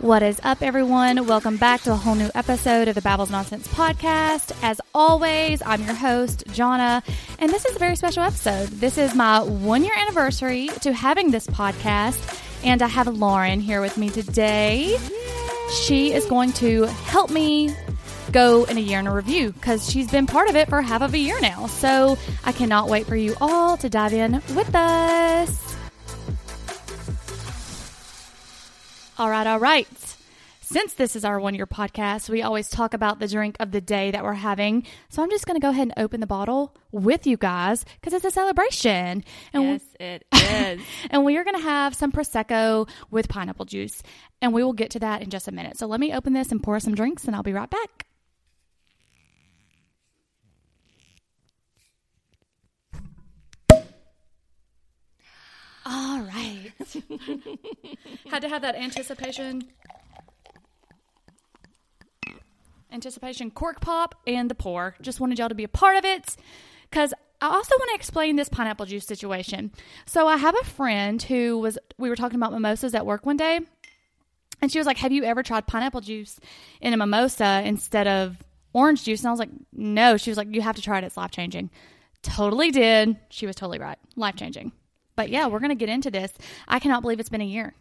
What is up, everyone? Welcome back to a whole new episode of the Babbles Nonsense podcast. As always, I'm your host, Jonna, and this is a very special episode. This is my one year anniversary to having this podcast, and I have Lauren here with me today. She is going to help me go in a year in a review because she's been part of it for half of a year now. So I cannot wait for you all to dive in with us. All right, all right. Since this is our one year podcast, we always talk about the drink of the day that we're having. So I'm just going to go ahead and open the bottle with you guys because it's a celebration. And yes, it is. and we are going to have some Prosecco with pineapple juice. And we will get to that in just a minute. So let me open this and pour some drinks, and I'll be right back. All right. Had to have that anticipation. Anticipation cork pop and the pour. Just wanted y'all to be a part of it because I also want to explain this pineapple juice situation. So I have a friend who was, we were talking about mimosas at work one day, and she was like, Have you ever tried pineapple juice in a mimosa instead of orange juice? And I was like, No. She was like, You have to try it. It's life changing. Totally did. She was totally right. Life changing. But yeah, we're going to get into this. I cannot believe it's been a year.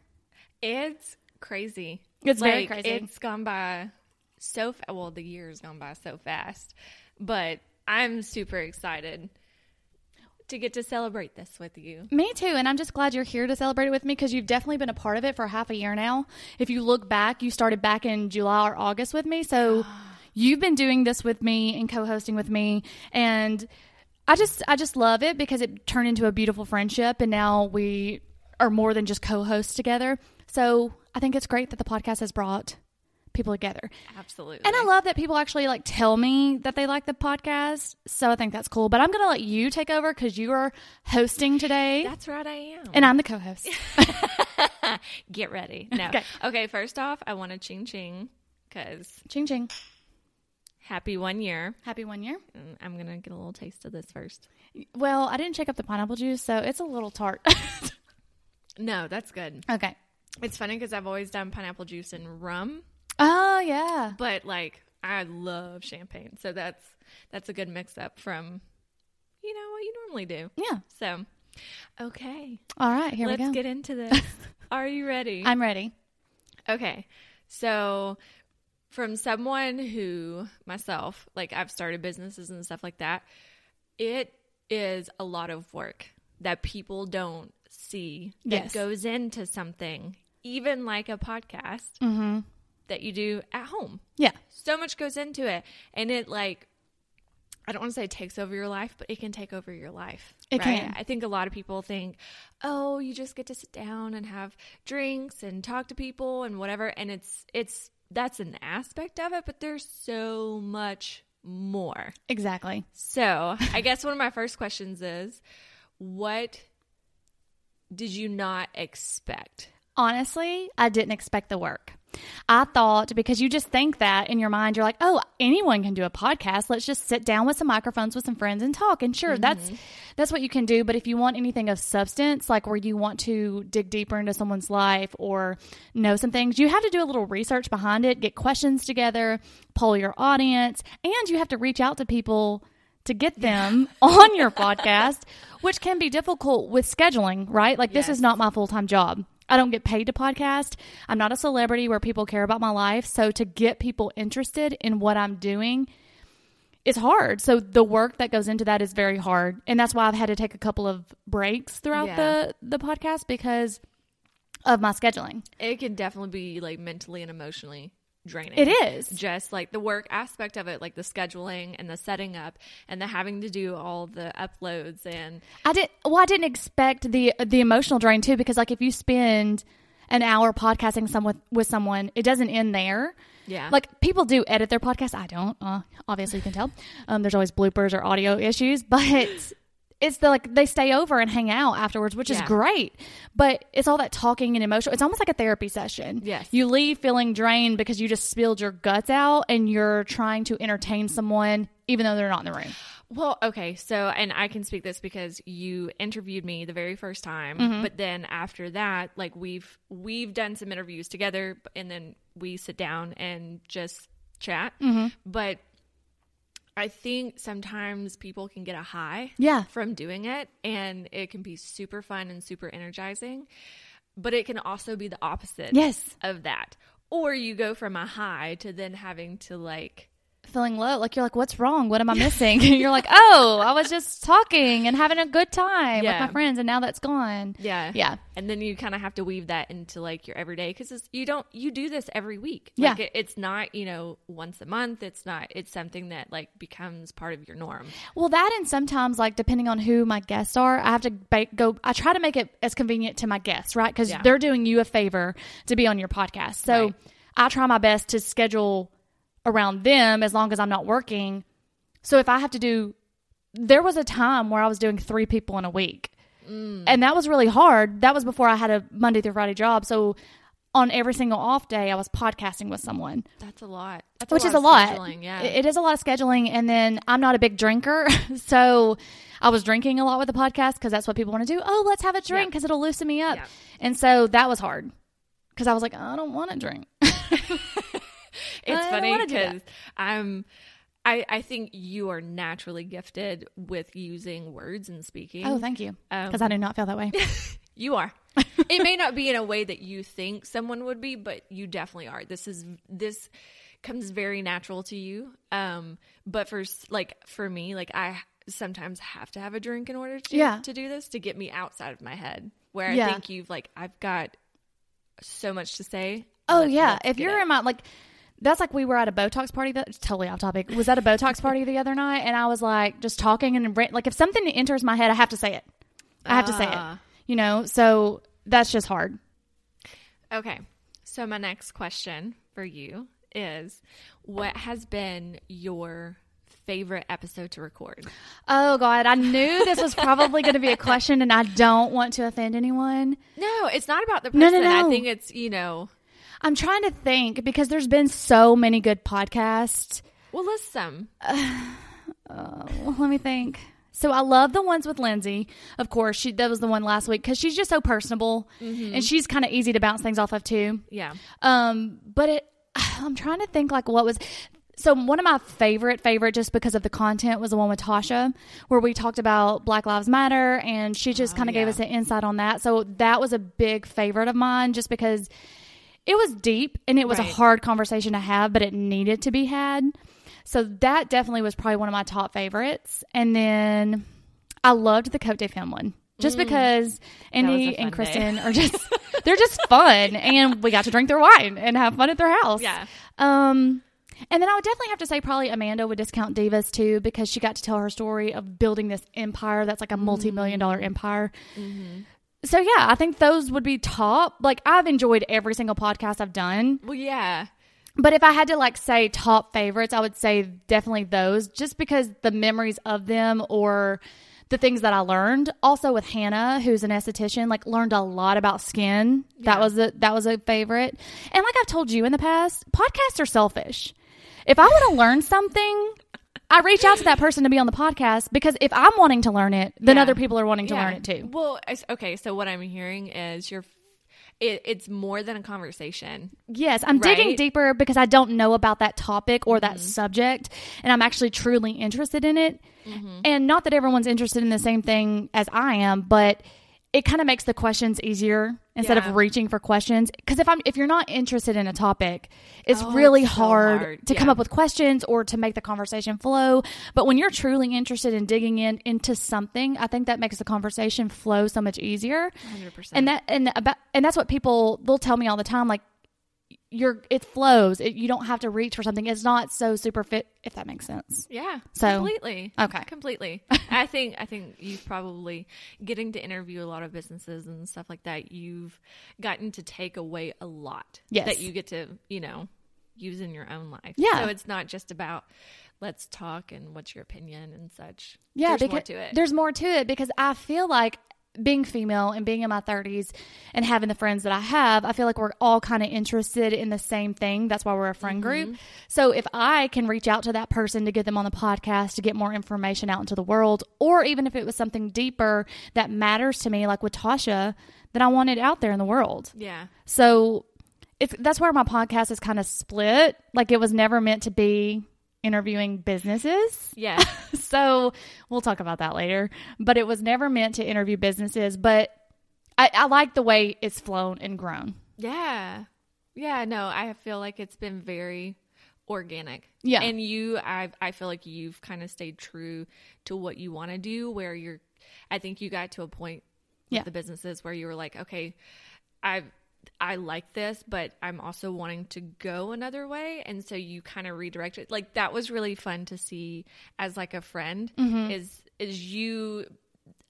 It's crazy. It's very crazy. It's gone by so fa- well. The year's gone by so fast, but I'm super excited to get to celebrate this with you. Me too. And I'm just glad you're here to celebrate it with me because you've definitely been a part of it for half a year now. If you look back, you started back in July or August with me. So you've been doing this with me and co hosting with me. And I just I just love it because it turned into a beautiful friendship and now we are more than just co-hosts together. So I think it's great that the podcast has brought people together. Absolutely. And I love that people actually like tell me that they like the podcast. So I think that's cool. But I'm going to let you take over cuz you are hosting today That's right, I am. and I'm the co-host. get ready. No. Okay. Okay. First off, I want to ching ching because ching ching. happy one year. Happy 1 year. Mm, I'm gonna get a little taste of this first. Well, I didn't shake up the pineapple juice, so it's a little tart. No, that's good. okay. It's funny because I've always done pineapple juice and rum, Oh, yeah. but like I love champagne, so that's that's a good mix up from you know what you normally do. Yeah. So, okay, All right, here let's we go. get into this. Are you ready? I'm ready. okay, so from someone who myself like I've started businesses and stuff like that, it is a lot of work that people don't see that Yes. goes into something, even like a podcast Mm-hmm. that you do at home. Yeah. So much goes into it. And it like I don't want to say it takes over your life, but it can take over your life. It right? can. I think a lot of people think, oh, you just get to sit down and have drinks and talk to people and whatever. And it's it's that's an aspect of it, but there's so much more. Exactly. So I guess one of my first questions is, what did you not expect? Honestly, I didn't expect the work. I thought because you just think that in your mind, you're like, oh, anyone can do a podcast. Let's just sit down with some microphones with some friends and talk. And sure, that's mm-hmm. that's what you can do. But if you want anything of substance, like where you want to dig deeper into someone's life or know some things, you have to do a little research behind it, get questions together, poll your audience, and you have to reach out to people to get them on your podcast, which can be difficult with scheduling, right? Like this is not my full-time job. I don't get paid to podcast. I'm not a celebrity where people care about my life. So to get people interested in what I'm doing is hard. So the work that goes into that is very hard. And that's why I've had to take a couple of breaks throughout Yeah. the the podcast because of my scheduling. It can definitely be like mentally and emotionally draining. It is. just like the work aspect of it, like the scheduling and the setting up and the having to do all the uploads and I didn't well I didn't expect the the emotional drain too because like if you spend an hour podcasting some with, with someone, it doesn't end there. Yeah. Like people do edit their podcast. I don't. Uh, obviously, you can tell. Um, there's always bloopers or audio issues, but it's the like they stay over and hang out afterwards, which is great. But it's all that talking and emotional. It's almost like a therapy session. Yes. You leave feeling drained because you just spilled your guts out and you're trying to entertain someone even though they're not in the room. Well, okay. So, and I can speak this because you interviewed me the very first time, Mm-hmm. but then after that, like we've we've done some interviews together, and then we sit down and just chat. Mm-hmm. But I think sometimes people can get a high Yeah. from doing it, and it can be super fun and super energizing. But it can also be the opposite Yes. of that, or you go from a high to then having to like Feeling low. Like you're like, what's wrong? What am I missing? And you're like, oh, I was just talking and having a good time Yeah. with my friends and now that's gone. Yeah. Yeah. And then you kind of have to weave that into like your everyday because you don't, you do this every week. Yeah. It, it's not, you know, once a month. It's not, it's something that like becomes part of your norm. Well, that and sometimes, like, depending on who my guests are, I have to ba- go. I try to make it as convenient to my guests, right? Because Yeah. they're doing you a favor to be on your podcast. So Right. I try my best to schedule around them as long as I'm not working. So if I have to do, there was a time where I was doing three people in a week. Mm. And that was really hard. That was before I had a Monday through Friday job. So on every single off day, I was podcasting with someone That's a lot. That's which is a lot. Yeah. It- is a lot of scheduling, and then I'm not a big drinker, so I was drinking a lot with the podcast because that's what people want to do. Oh, let's have a drink Yeah. because it'll loosen me up, Yeah. and so that was hard because I was like, I don't want to drink. it's funny wanna do that. because I'm, I, I think you are naturally gifted with using words and speaking. oh, thank you, Um, because I do not feel that way. You are. it may not be in a way that you think someone would be, but you definitely are. This is this comes very natural to you. Um, but for like for me, like I sometimes have to have a drink in order to Yeah. to do this to get me outside of my head. Where I think you've like I've got so much to say. oh Let's- yeah, let's if you're it. in my like. That's like we were at a Botox party. That totally off topic. Was at a Botox party the other night, and I was like just talking and like if something enters my head, I have to say it. I have to say it. Ah. You know, so that's just hard. Okay. So my next question for you is what has been your favorite episode to record? Oh God, I knew this was probably going to be a question, and I don't want to offend anyone. No, it's not about the No, person. no, I think it's, you know, I'm trying to think because there's been so many good podcasts. well, list some. Uh, well, let me think. So I love the ones with Lindsay. Of course, she that was the one last week because she's just so personable, and she's kind of easy to bounce things off of too. Yeah. Um, but it, I'm trying to think like what was. So one of my favorite favorite just because of the content was the one with Tasha where we talked about Black Lives Matter and she just kind of gave yeah. us an insight on that. So that was a big favorite of mine just because it was deep and it was a hard conversation to have, but it needed to be had. So that definitely was probably one of my top favorites. And then I loved the Cote de Film one. Just because Andy Mm. and day. Kristen are just they're just fun and we got to drink their wine and have fun at their house. Yeah. Um and then I would definitely have to say probably Amanda would discount Divas too because she got to tell her story of building this empire that's like a multi-million dollar empire. Mm-hmm. So yeah, I think those would be top. Like I've enjoyed every single podcast I've done. Well, yeah. But if I had to like say top favorites, I would say definitely those just because the memories of them or the things that I learned. Also with Hannah, who's an esthetician, like learned a lot about skin. That was a that was a favorite. And like I've told you in the past, podcasts are selfish. If I want to learn something, I reach out to that person to be on the podcast because if I'm wanting to learn it, then Yeah. other people are wanting to yeah. learn it too. Well, okay. So what I'm hearing is you're, it, it's more than a conversation. Yes, I'm digging Right? Mm-hmm. deeper because I don't know about that topic or that subject, and I'm actually truly interested in it. Mm-hmm. And not that everyone's interested in the same thing as I am, but it kind of makes the questions easier instead Yeah. of reaching for questions. Because if I'm if you're not interested in a topic, it's Oh, really it's so hard, hard. to come up with questions or to make the conversation flow. But when you're truly interested in digging in into something, I think that makes the conversation flow so much easier 100%. and that and about and that's what people they'll tell me all the time like you're it flows it, you don't have to reach for something it's not so super fit if that makes sense yeah. So- completely. okay. Completely. I think I think you've probably getting to interview a lot of businesses and stuff like that. You've gotten to take away a lot Yes. that you get to you know use in your own life. Yeah. So it's not just about let's talk and what's your opinion and such. yeah There's more to it. there's more to it because i feel like being female and being in my 30s and having the friends that I have, I feel like we're all kind of interested in the same thing. That's why we're a friend group. Mm-hmm. So if I can reach out to that person to get them on the podcast to get more information out into the world, or even if it was something deeper that matters to me, like with Tasha, then I want it out there in the world. Yeah. So it's that's where my podcast is kind of split. Like it was never meant to be interviewing businesses. Yeah. So we'll talk about that later. But it was never meant to interview businesses. But I, I like the way it's flown and grown. Yeah. Yeah, no, I feel like it's been very organic. Yeah. And you I I feel like you've kind of stayed true to what you want to do where you're I think you got to a point with Yeah. the businesses where you were like, okay, I I like this, but I'm also wanting to go another way, and so you kind of redirect it. Like that was really fun to see as like a friend. Mm-hmm. Is is you,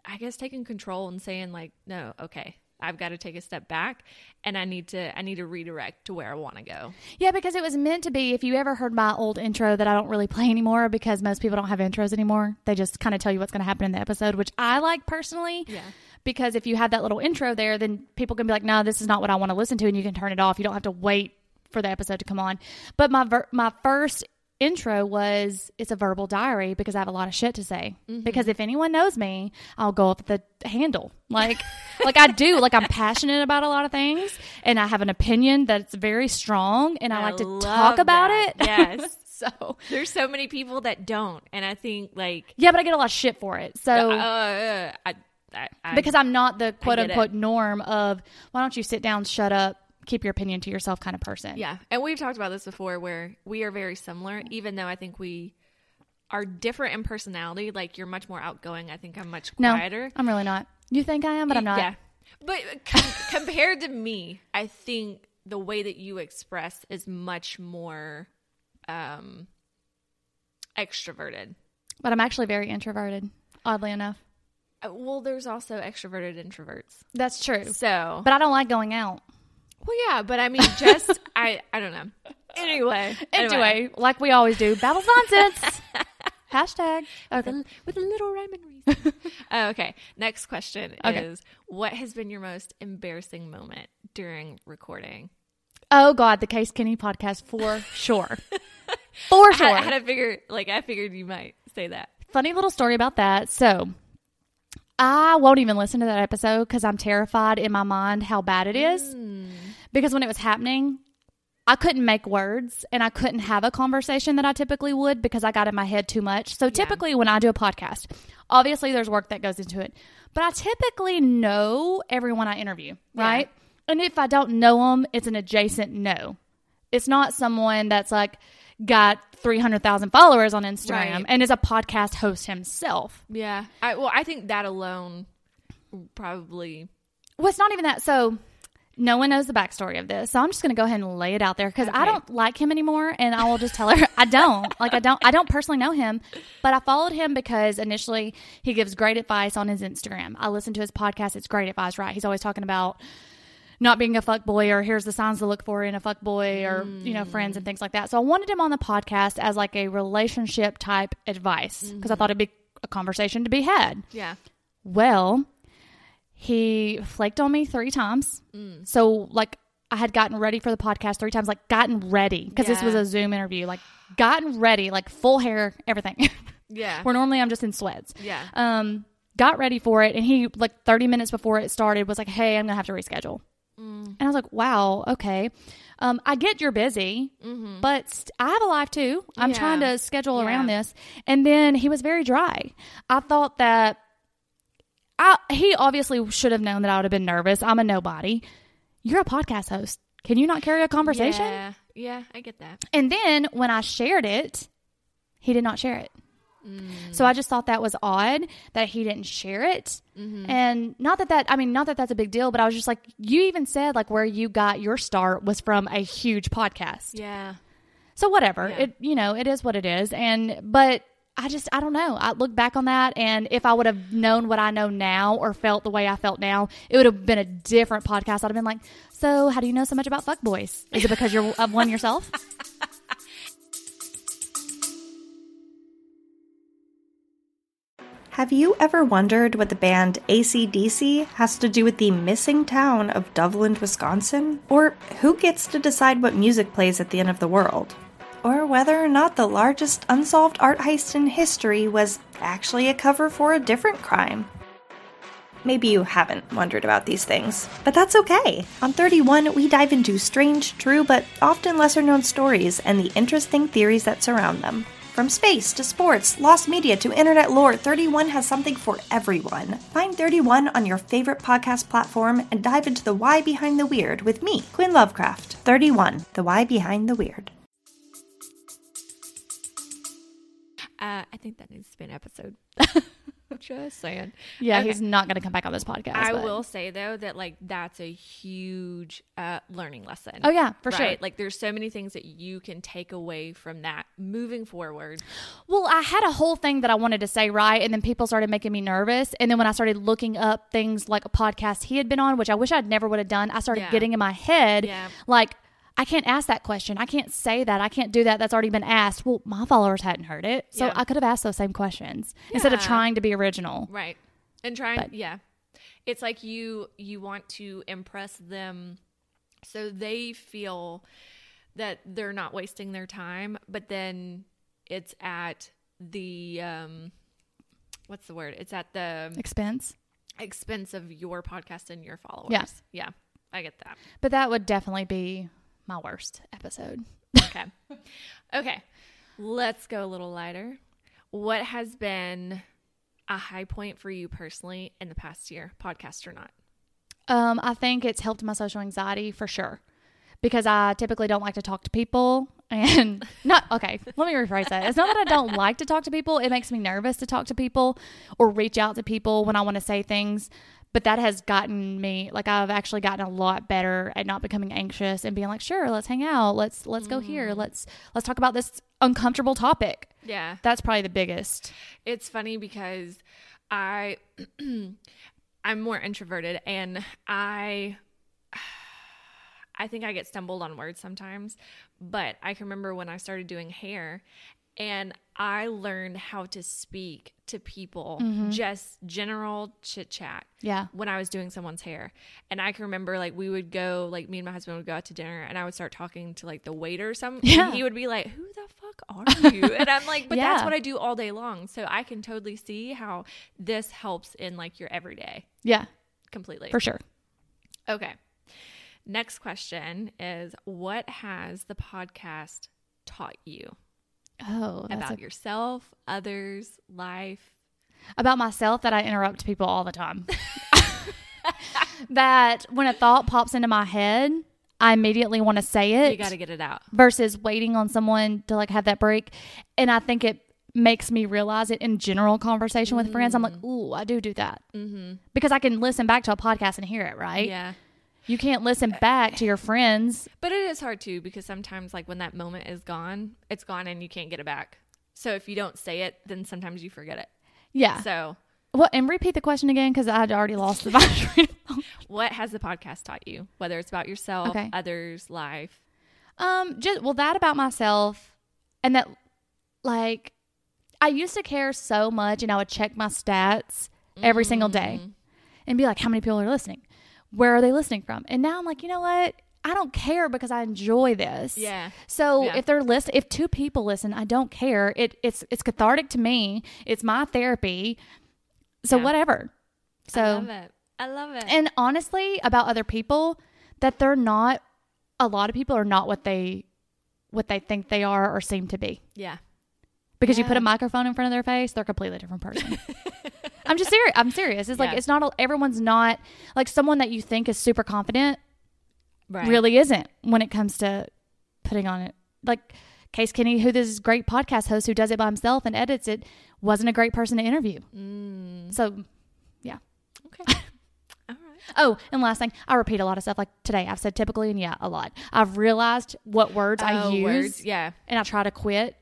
I guess, taking control and saying like, no, okay, I've got to take a step back, and I need to I need to redirect to where I want to go. Yeah, because it was meant to be. If you ever heard my old intro that I don't really play anymore because most people don't have intros anymore, they just kind of tell you what's going to happen in the episode, which I like personally. Yeah. Because if you have that little intro there, then people can be like, no, this is not what I want to listen to. And you can turn it off. You don't have to wait for the episode to come on. But my, ver- my first intro was it's a verbal diary because I have a lot of shit to say. Because if anyone knows me, I'll go up the handle. Like like I do. Like I'm passionate about a lot of things and I have an opinion that's very strong and I, like to talk about that. it. Yes. so There's so many people that don't, and I think like yeah, but I get a lot of shit for it. So uh, uh, I, I, I because I'm not the quote get it. unquote norm of why don't you sit down, shut up, keep your opinion to yourself kind of person. Yeah. And we've talked about this before where we are very similar, even though I think we are different in personality. Like you're much more outgoing. I think I'm much No, quieter. I'm really not. You think I am, but I'm not. Yeah. But com- compared to me, I think the way that you express is much more um extroverted. But I'm actually very introverted, oddly enough. Uh, Well, there's also extroverted introverts. That's true. So, But I don't like going out. well, yeah, but I mean, just I, I don't know. Anyway, Anyway, like we always do, babble nonsense. Hashtag. Okay. with a, with a little rhyme and reason. Uh, okay, next question Okay. is: What has been your most embarrassing moment during recording? Oh God, the Case Kenny podcast for sure. For I sure. had, I had to figure, like, I figured you might say that. Funny little story about that. So I won't even listen to that episode because I'm terrified in my mind how bad it is. Mm. Because when it was happening, I couldn't make words and I couldn't have a conversation that I typically would because I got in my head too much. So typically when I do a podcast, obviously there's work that goes into it, but I typically know everyone I interview, right? And if I don't know them, it's an adjacent no. It's not someone that's like got 300,000 followers on Instagram Right. and is a podcast host himself. Yeah. I, well, I think that alone probably. Well, it's not even that. So no one knows the backstory of this. So I'm just going to go ahead and lay it out there because I don't like him anymore. And I will just tell her I don't like, I don't, I don't personally know him, but I followed him because initially he gives great advice on his Instagram. I listen to his podcast. It's great advice, right? He's always talking about not being a fuck boy or here's the signs to look for in a fuck boy or, you know, friends and mm. things like that. So I wanted him on the podcast as like a relationship type advice because I mm-hmm. thought it'd be a conversation to be had. Yeah. Well, he flaked on me three times. Mm. So, like, I had gotten ready for the podcast three times, like, gotten ready because this was a Zoom interview, like, gotten ready, like, full hair, everything. Yeah. Where normally I'm just in sweats. Yeah. Um, got ready for it, and he, like, 30 minutes before it started, was like, hey, I'm going to have to reschedule. And I was like, wow, okay. Um, I get you're busy, but st- I have a life too. I'm Yeah. trying to schedule around this. And then he was very dry. I thought that I, he obviously should have known that I would have been nervous. I'm a nobody. You're a podcast host. Can you not carry a conversation? Yeah. Yeah. I get that. And then when I shared it, he did not share it. So I just thought that was odd that he didn't share it. Mm-hmm. And not that that, I mean, not that that's a big deal, but I was just like, you even said like where you got your start was from a huge podcast. Yeah. So whatever, Yeah. it, you know, it is what it is. And, but I just, I don't know. I look back on that and if I would have known what I know now or felt the way I felt now, it would have been a different podcast. I'd have been like, so how do you know so much about fuckboys? Is it because you're of one yourself? Have you ever wondered what the band ACDC has to do with the missing town of Dublin, Wisconsin? Or who gets to decide what music plays at the end of the world? Or whether or not the largest unsolved art heist in history was actually a cover for a different crime? Maybe you haven't wondered about these things, but that's okay. On 31, we dive into strange, true, but often lesser known stories and the interesting theories that surround them. From space to sports, lost media to internet lore, 31 has something for everyone. Find 31 on your favorite podcast platform and dive into the why behind the weird with me, Quinn Lovecraft. 31, the why behind the weird. Uh, I think that needs to be an episode. Just saying. Yeah, Okay. he's not going to come back on this podcast. I but- will say though that like that's a huge uh, learning lesson. Oh yeah, for sure. Like there's so many things that you can take away from that moving forward. Well, I had a whole thing that I wanted to say, right? And then people started making me nervous. And then when I started looking up things like a podcast he had been on, which I wish I'd never would have done, I started Yeah. getting in my head Yeah. like, I can't ask that question. I can't say that. I can't do that. That's already been asked. Well, my followers hadn't heard it. So Yeah. I could have asked those same questions instead of trying to be original. Right. And trying But- yeah. It's like you you want to impress them so they feel that they're not wasting their time, but then it's at the um what's the word? It's at the Expense. expense of your podcast and your followers. Yeah. Yeah. I get that. But that would definitely be my worst episode. Okay. okay. Let's go a little lighter. What has been a high point for you personally in the past year, podcast or not? Um, I think it's helped my social anxiety for sure. Because I typically don't like to talk to people and not okay, let me rephrase that. It's not that I don't like to talk to people, it makes me nervous to talk to people or reach out to people when I want to say things. But that has gotten me like I've actually gotten a lot better at not becoming anxious and being like, sure, let's hang out. Let's let's go here. Mm. Let's let's talk about this uncomfortable topic. Yeah. That's probably the biggest. It's funny because I I'm more introverted and I I think I get stumbled on words sometimes, but I can remember when I started doing hair and I learned how to speak to people, mm-hmm. just general chit chat. Yeah. When I was doing someone's hair. And I can remember like we would go, like me and my husband would go out to dinner and I would start talking to like the waiter or something. Yeah. And he would be like, Who the fuck are you? and I'm like, But that's what I do all day long. So I can totally see how this helps in like your everyday Yeah, completely. for sure. Okay. Next question is What has the podcast taught you Oh, about a- yourself, others, life? about myself that I interrupt people all the time. that when a thought pops into my head, I immediately want to say it You got to get it out. versus waiting on someone to like have that break. And I think it makes me realize it in general conversation with friends. I'm like, Mm. ooh, I do do that mm-hmm. because I can listen back to a podcast and hear it. Right? Yeah. You can't listen back to your friends. But it is hard too because sometimes, like, when that moment is gone, it's gone and you can't get it back. So if you don't say it, then sometimes you forget it. Yeah. So, Well, and repeat the question again because I had already lost the thought. what has the podcast taught you? Whether it's about yourself, Okay. others, life. Um, just well, that about myself, and that like I used to care so much, and I would check my stats every single day, Mm-hmm. and be like, how many people are listening? Where are they listening from? And now I'm like, you know what? I don't care because I enjoy this. Yeah. So Yeah. if they're list, if two people listen, I don't care. It it's it's cathartic to me. It's my therapy. So Yeah. whatever. So I love it. I love it. and honestly, about other people, that they're not. A lot of people are not what they what they think they are or seem to be. yeah. Because you put a microphone in front of their face, they're a completely different person. I'm just serious. I'm serious. It's like Yeah. it's not. Everyone's not like someone that you think is super confident. Right. Really isn't when it comes to putting on it. Like Case Kenny, who this great podcast host who does it by himself and edits it, wasn't a great person to interview. Mm, So, yeah. okay. All right. Oh, and last thing, I repeat a lot of stuff. Like today, I've said typically and yeah, a lot. I've realized what words I Oh, use, words. Yeah. and I try to quit.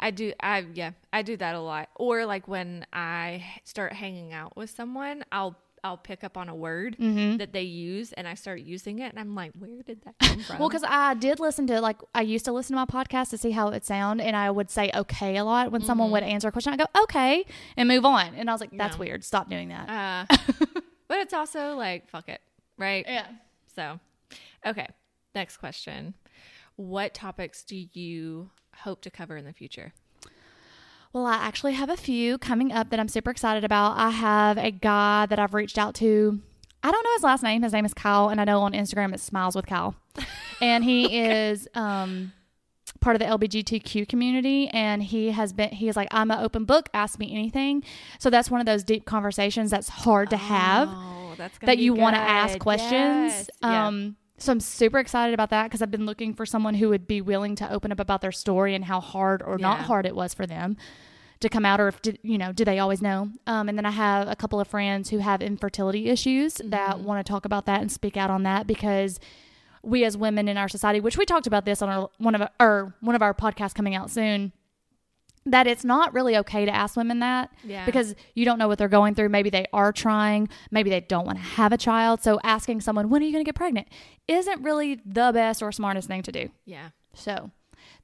I do. I yeah. I do that a lot. Or like when I start hanging out with someone, I'll I'll pick up on a word Mm-hmm. that they use and I start using it and I'm like, where did that come from? Well, because I did listen to like I used to listen to my podcast to see how it would sound, and I would say okay a lot when someone would answer a question. I go okay and move on, and I was like, that's Yeah. weird. Stop doing that. uh, but it's also like fuck it, right? yeah. So, okay. Next question. What topics do you hope to cover in the future? Well, I actually have a few coming up that I'm super excited about. I have a guy that I've reached out to. I don't know his last name. His name is Kyle, and I know on Instagram it's Smiles with Kyle. And he is um, part of the LBGTQ community, and he has been. He is like, I'm an open book. Ask me anything. So that's one of those deep conversations that's hard to have Oh, that's that you want to ask questions. Yes. Yeah. So I'm super excited about that because I've been looking for someone who would be willing to open up about their story and how hard or not hard it was for them to come out, or if did, you know, do they always know? Um, and then I have a couple of friends who have infertility issues that Mm-hmm. want to talk about that and speak out on that because we as women in our society, which we talked about this on our, one of our, or one of our podcasts coming out soon. That it's not really okay to ask women that Yeah. because you don't know what they're going through. Maybe they are trying, maybe they don't want to have a child. So asking someone, when are you going to get pregnant, isn't really the best or smartest thing to do. yeah. So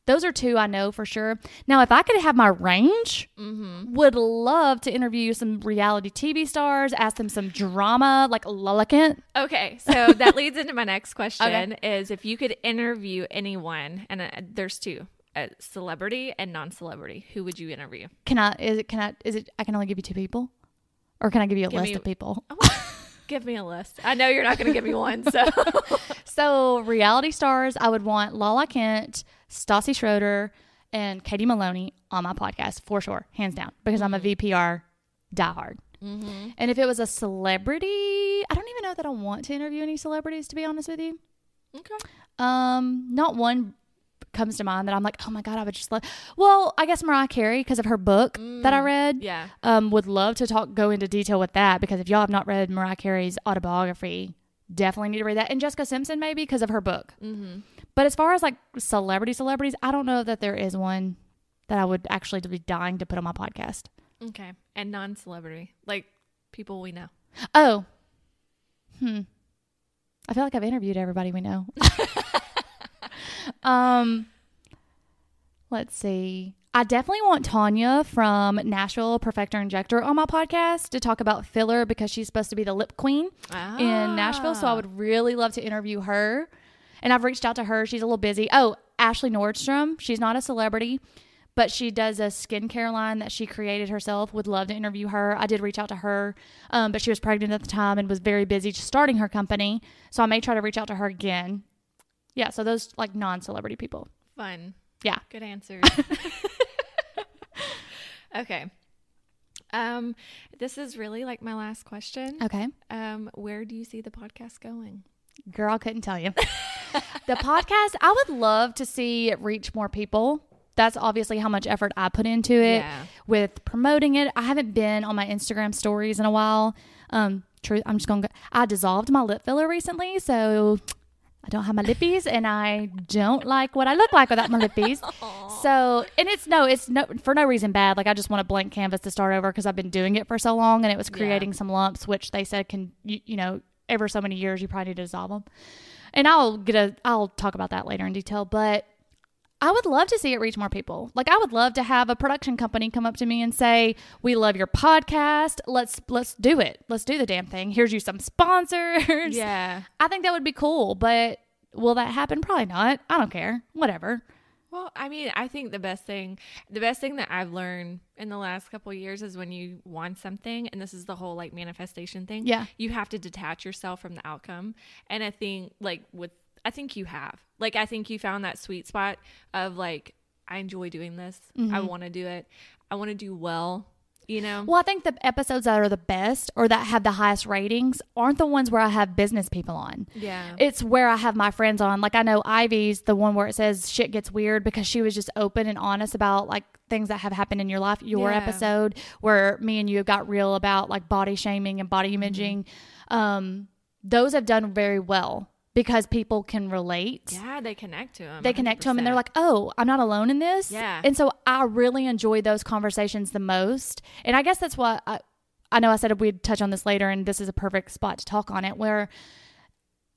those are two I know for sure. Now, if I could have my range, would love to interview some reality TV stars, ask them some drama like Lala Kent. Okay, so that leads into my next question: is if you could interview anyone, and uh, there's two, a celebrity and non-celebrity, who would you interview? Can I? Is it? Can I? Is it? I can only give you two people, or can I give you a Give list me- of people? Give me a list. I know you're not going to give me one, so So reality stars, I would want Lala Kent, Stassi Schroeder, and Katie Maloney on my podcast for sure, hands down, because I'm a VPR diehard. And if it was a celebrity, I don't even know that I want to interview any celebrities. To be honest with you, okay. um, not one comes to mind that I'm like, oh my god, I would just love. Well, I guess Mariah Carey because of her book that I read. Yeah, Um, would love to talk go into detail with that because if y'all have not read Mariah Carey's autobiography, definitely need to read that. And Jessica Simpson maybe because of her book. Mm-hmm. But as far as like celebrity celebrities, I don't know that there is one that I would actually be dying to put on my podcast. okay, and non-celebrity, like people we know. Oh, hmm. I feel like I've interviewed everybody we know. um, let's see. I definitely want Tanya from Nashville Perfector Injector on my podcast to talk about filler because she's supposed to be the lip queen in Nashville. So I would really love to interview her. And I've reached out to her. She's a little busy. Oh, Ashley Nordstrom. She's not a celebrity, but she does a skincare line that she created herself. Would love to interview her. I did reach out to her, um, but she was pregnant at the time and was very busy just starting her company. So I may try to reach out to her again. Yeah, so those like non celebrity people. Fun. Yeah. Good answers. okay. Um, this is really like my last question. Okay. Um, where do you see the podcast going? Girl, I couldn't tell you. the podcast, I would love to see it reach more people. That's obviously how much effort I put into it Yeah. with promoting it. I haven't been on my Instagram stories in a while. Um, truth, I'm just going to go. I dissolved my lip filler recently, so I don't have my lippies and I don't like what I look like without my lippies. So, and it's no, it's no, for no reason bad. Like I just want a blank canvas to start over because I've been doing it for so long and it was Yeah. creating some lumps, which they said can, you, you know, ever so many years, you probably need to dissolve them. And I'll get a, I'll talk about that later in detail, but I would love to see it reach more people. Like I would love to have a production company come up to me and say, "We love your podcast. Let's let's do it. Let's do the damn thing. Here's you some sponsors." Yeah. I think that would be cool, but will that happen? Probably not. I don't care. Whatever. Well, I mean, I think the best thing, the best thing that I've learned in the last couple of years is when you want something, and this is the whole like manifestation thing. Yeah. You have to detach yourself from the outcome. And I think, like, with, I think you have. Like, I think you found that sweet spot of like, I enjoy doing this. I want to do it. I want to do well, you know? Well, I think the episodes that are the best or that have the highest ratings aren't the ones where I have business people on. Yeah. It's where I have my friends on. Like I know Ivy's the one where it says shit gets weird because she was just open and honest about like things that have happened in your life. Your Yeah. episode where me and you got real about like body shaming and body imaging. Um, those have done very well because people can relate. yeah, they connect to them. They connect to them and they're like, oh, I'm not alone in this. Yeah. And so I really enjoy those conversations the most. And I guess that's what I, I know I said we'd touch on this later, and this is a perfect spot to talk on it. Where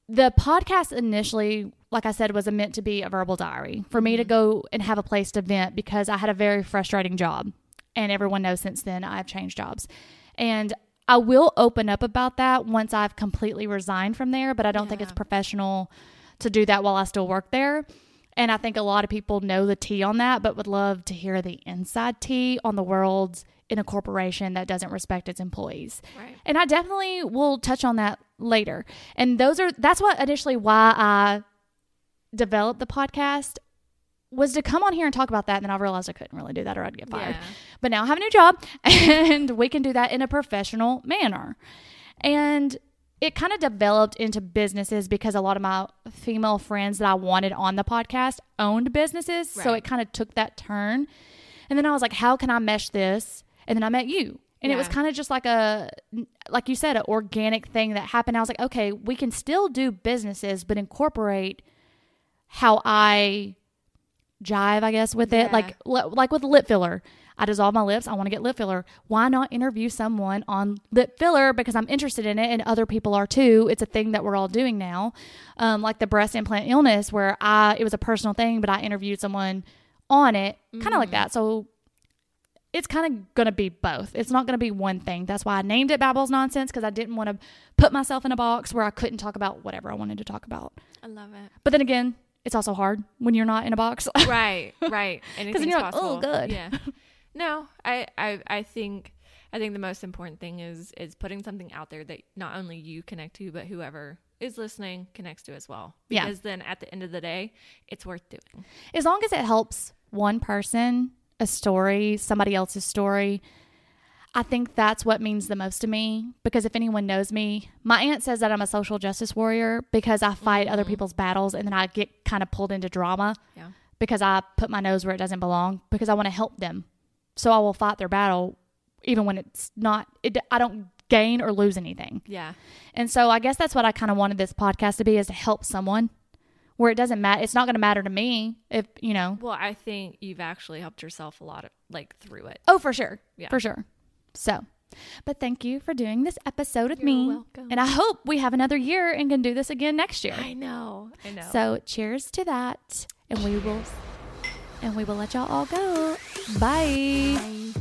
the podcast initially, like I said, was meant to be a verbal diary for me to mm-hmm. go and have a place to vent because I had a very frustrating job. And everyone knows since then I've changed jobs. And I will open up about that once I've completely resigned from there, but I don't think it's professional to do that while I still work there. And I think a lot of people know the tea on that, but would love to hear the inside tea on the world in a corporation that doesn't respect its employees. Right. And I definitely will touch on that later. And those are that's what initially why I developed the podcast was to come on here and talk about that. And then I realized I couldn't really do that or I'd get fired. Yeah. But now I have a new job and we can do that in a professional manner. And it kind of developed into businesses because a lot of my female friends that I wanted on the podcast owned businesses. So it kind of took that turn. And then I was like, how can I mesh this? And then I met you. And it was kind of just like a, like you said, an organic thing that happened. I was like, okay, we can still do businesses, but incorporate how I jive, I guess, with it. Like, li- like with lip filler. I dissolve my lips. I want to get lip filler. Why not interview someone on lip filler because I'm interested in it and other people are too. It's a thing that we're all doing now. Um, like the breast implant illness where I it was a personal thing, but I interviewed someone on it, kind of like that. So it's kind of going to be both. It's not going to be one thing. That's why I named it Babbles Nonsense because I didn't want to put myself in a box where I couldn't talk about whatever I wanted to talk about. I love it. But then again, it's also hard when you're not in a box. right, right. Anything's you're like, oh, possible. "Oh, good." Yeah. No, I, I, I think, I think the most important thing is is putting something out there that not only you connect to, but whoever is listening connects to as well. Yeah. Because then at the end of the day, it's worth doing. as long as it helps one person, a story, somebody else's story, I think that's what means the most to me. Because if anyone knows me, my aunt says that I'm a social justice warrior because I fight other mm-hmm. people's battles and then I get kind of pulled into drama Yeah. because I put my nose where it doesn't belong because I want to help them. So I will fight their battle even when it's not, it, I don't gain or lose anything. Yeah. And so I guess that's what I kind of wanted this podcast to be is to help someone where it doesn't matter. It's not going to matter to me if, you know, Well, I think you've actually helped yourself a lot of like through it. Oh, for sure. Yeah. For sure. So, but thank you for doing this episode with You're me. welcome. And I hope we have another year and can do this again next year. I know. I know. So, cheers to that. And we will and we will let y'all all go. Bye. Bye.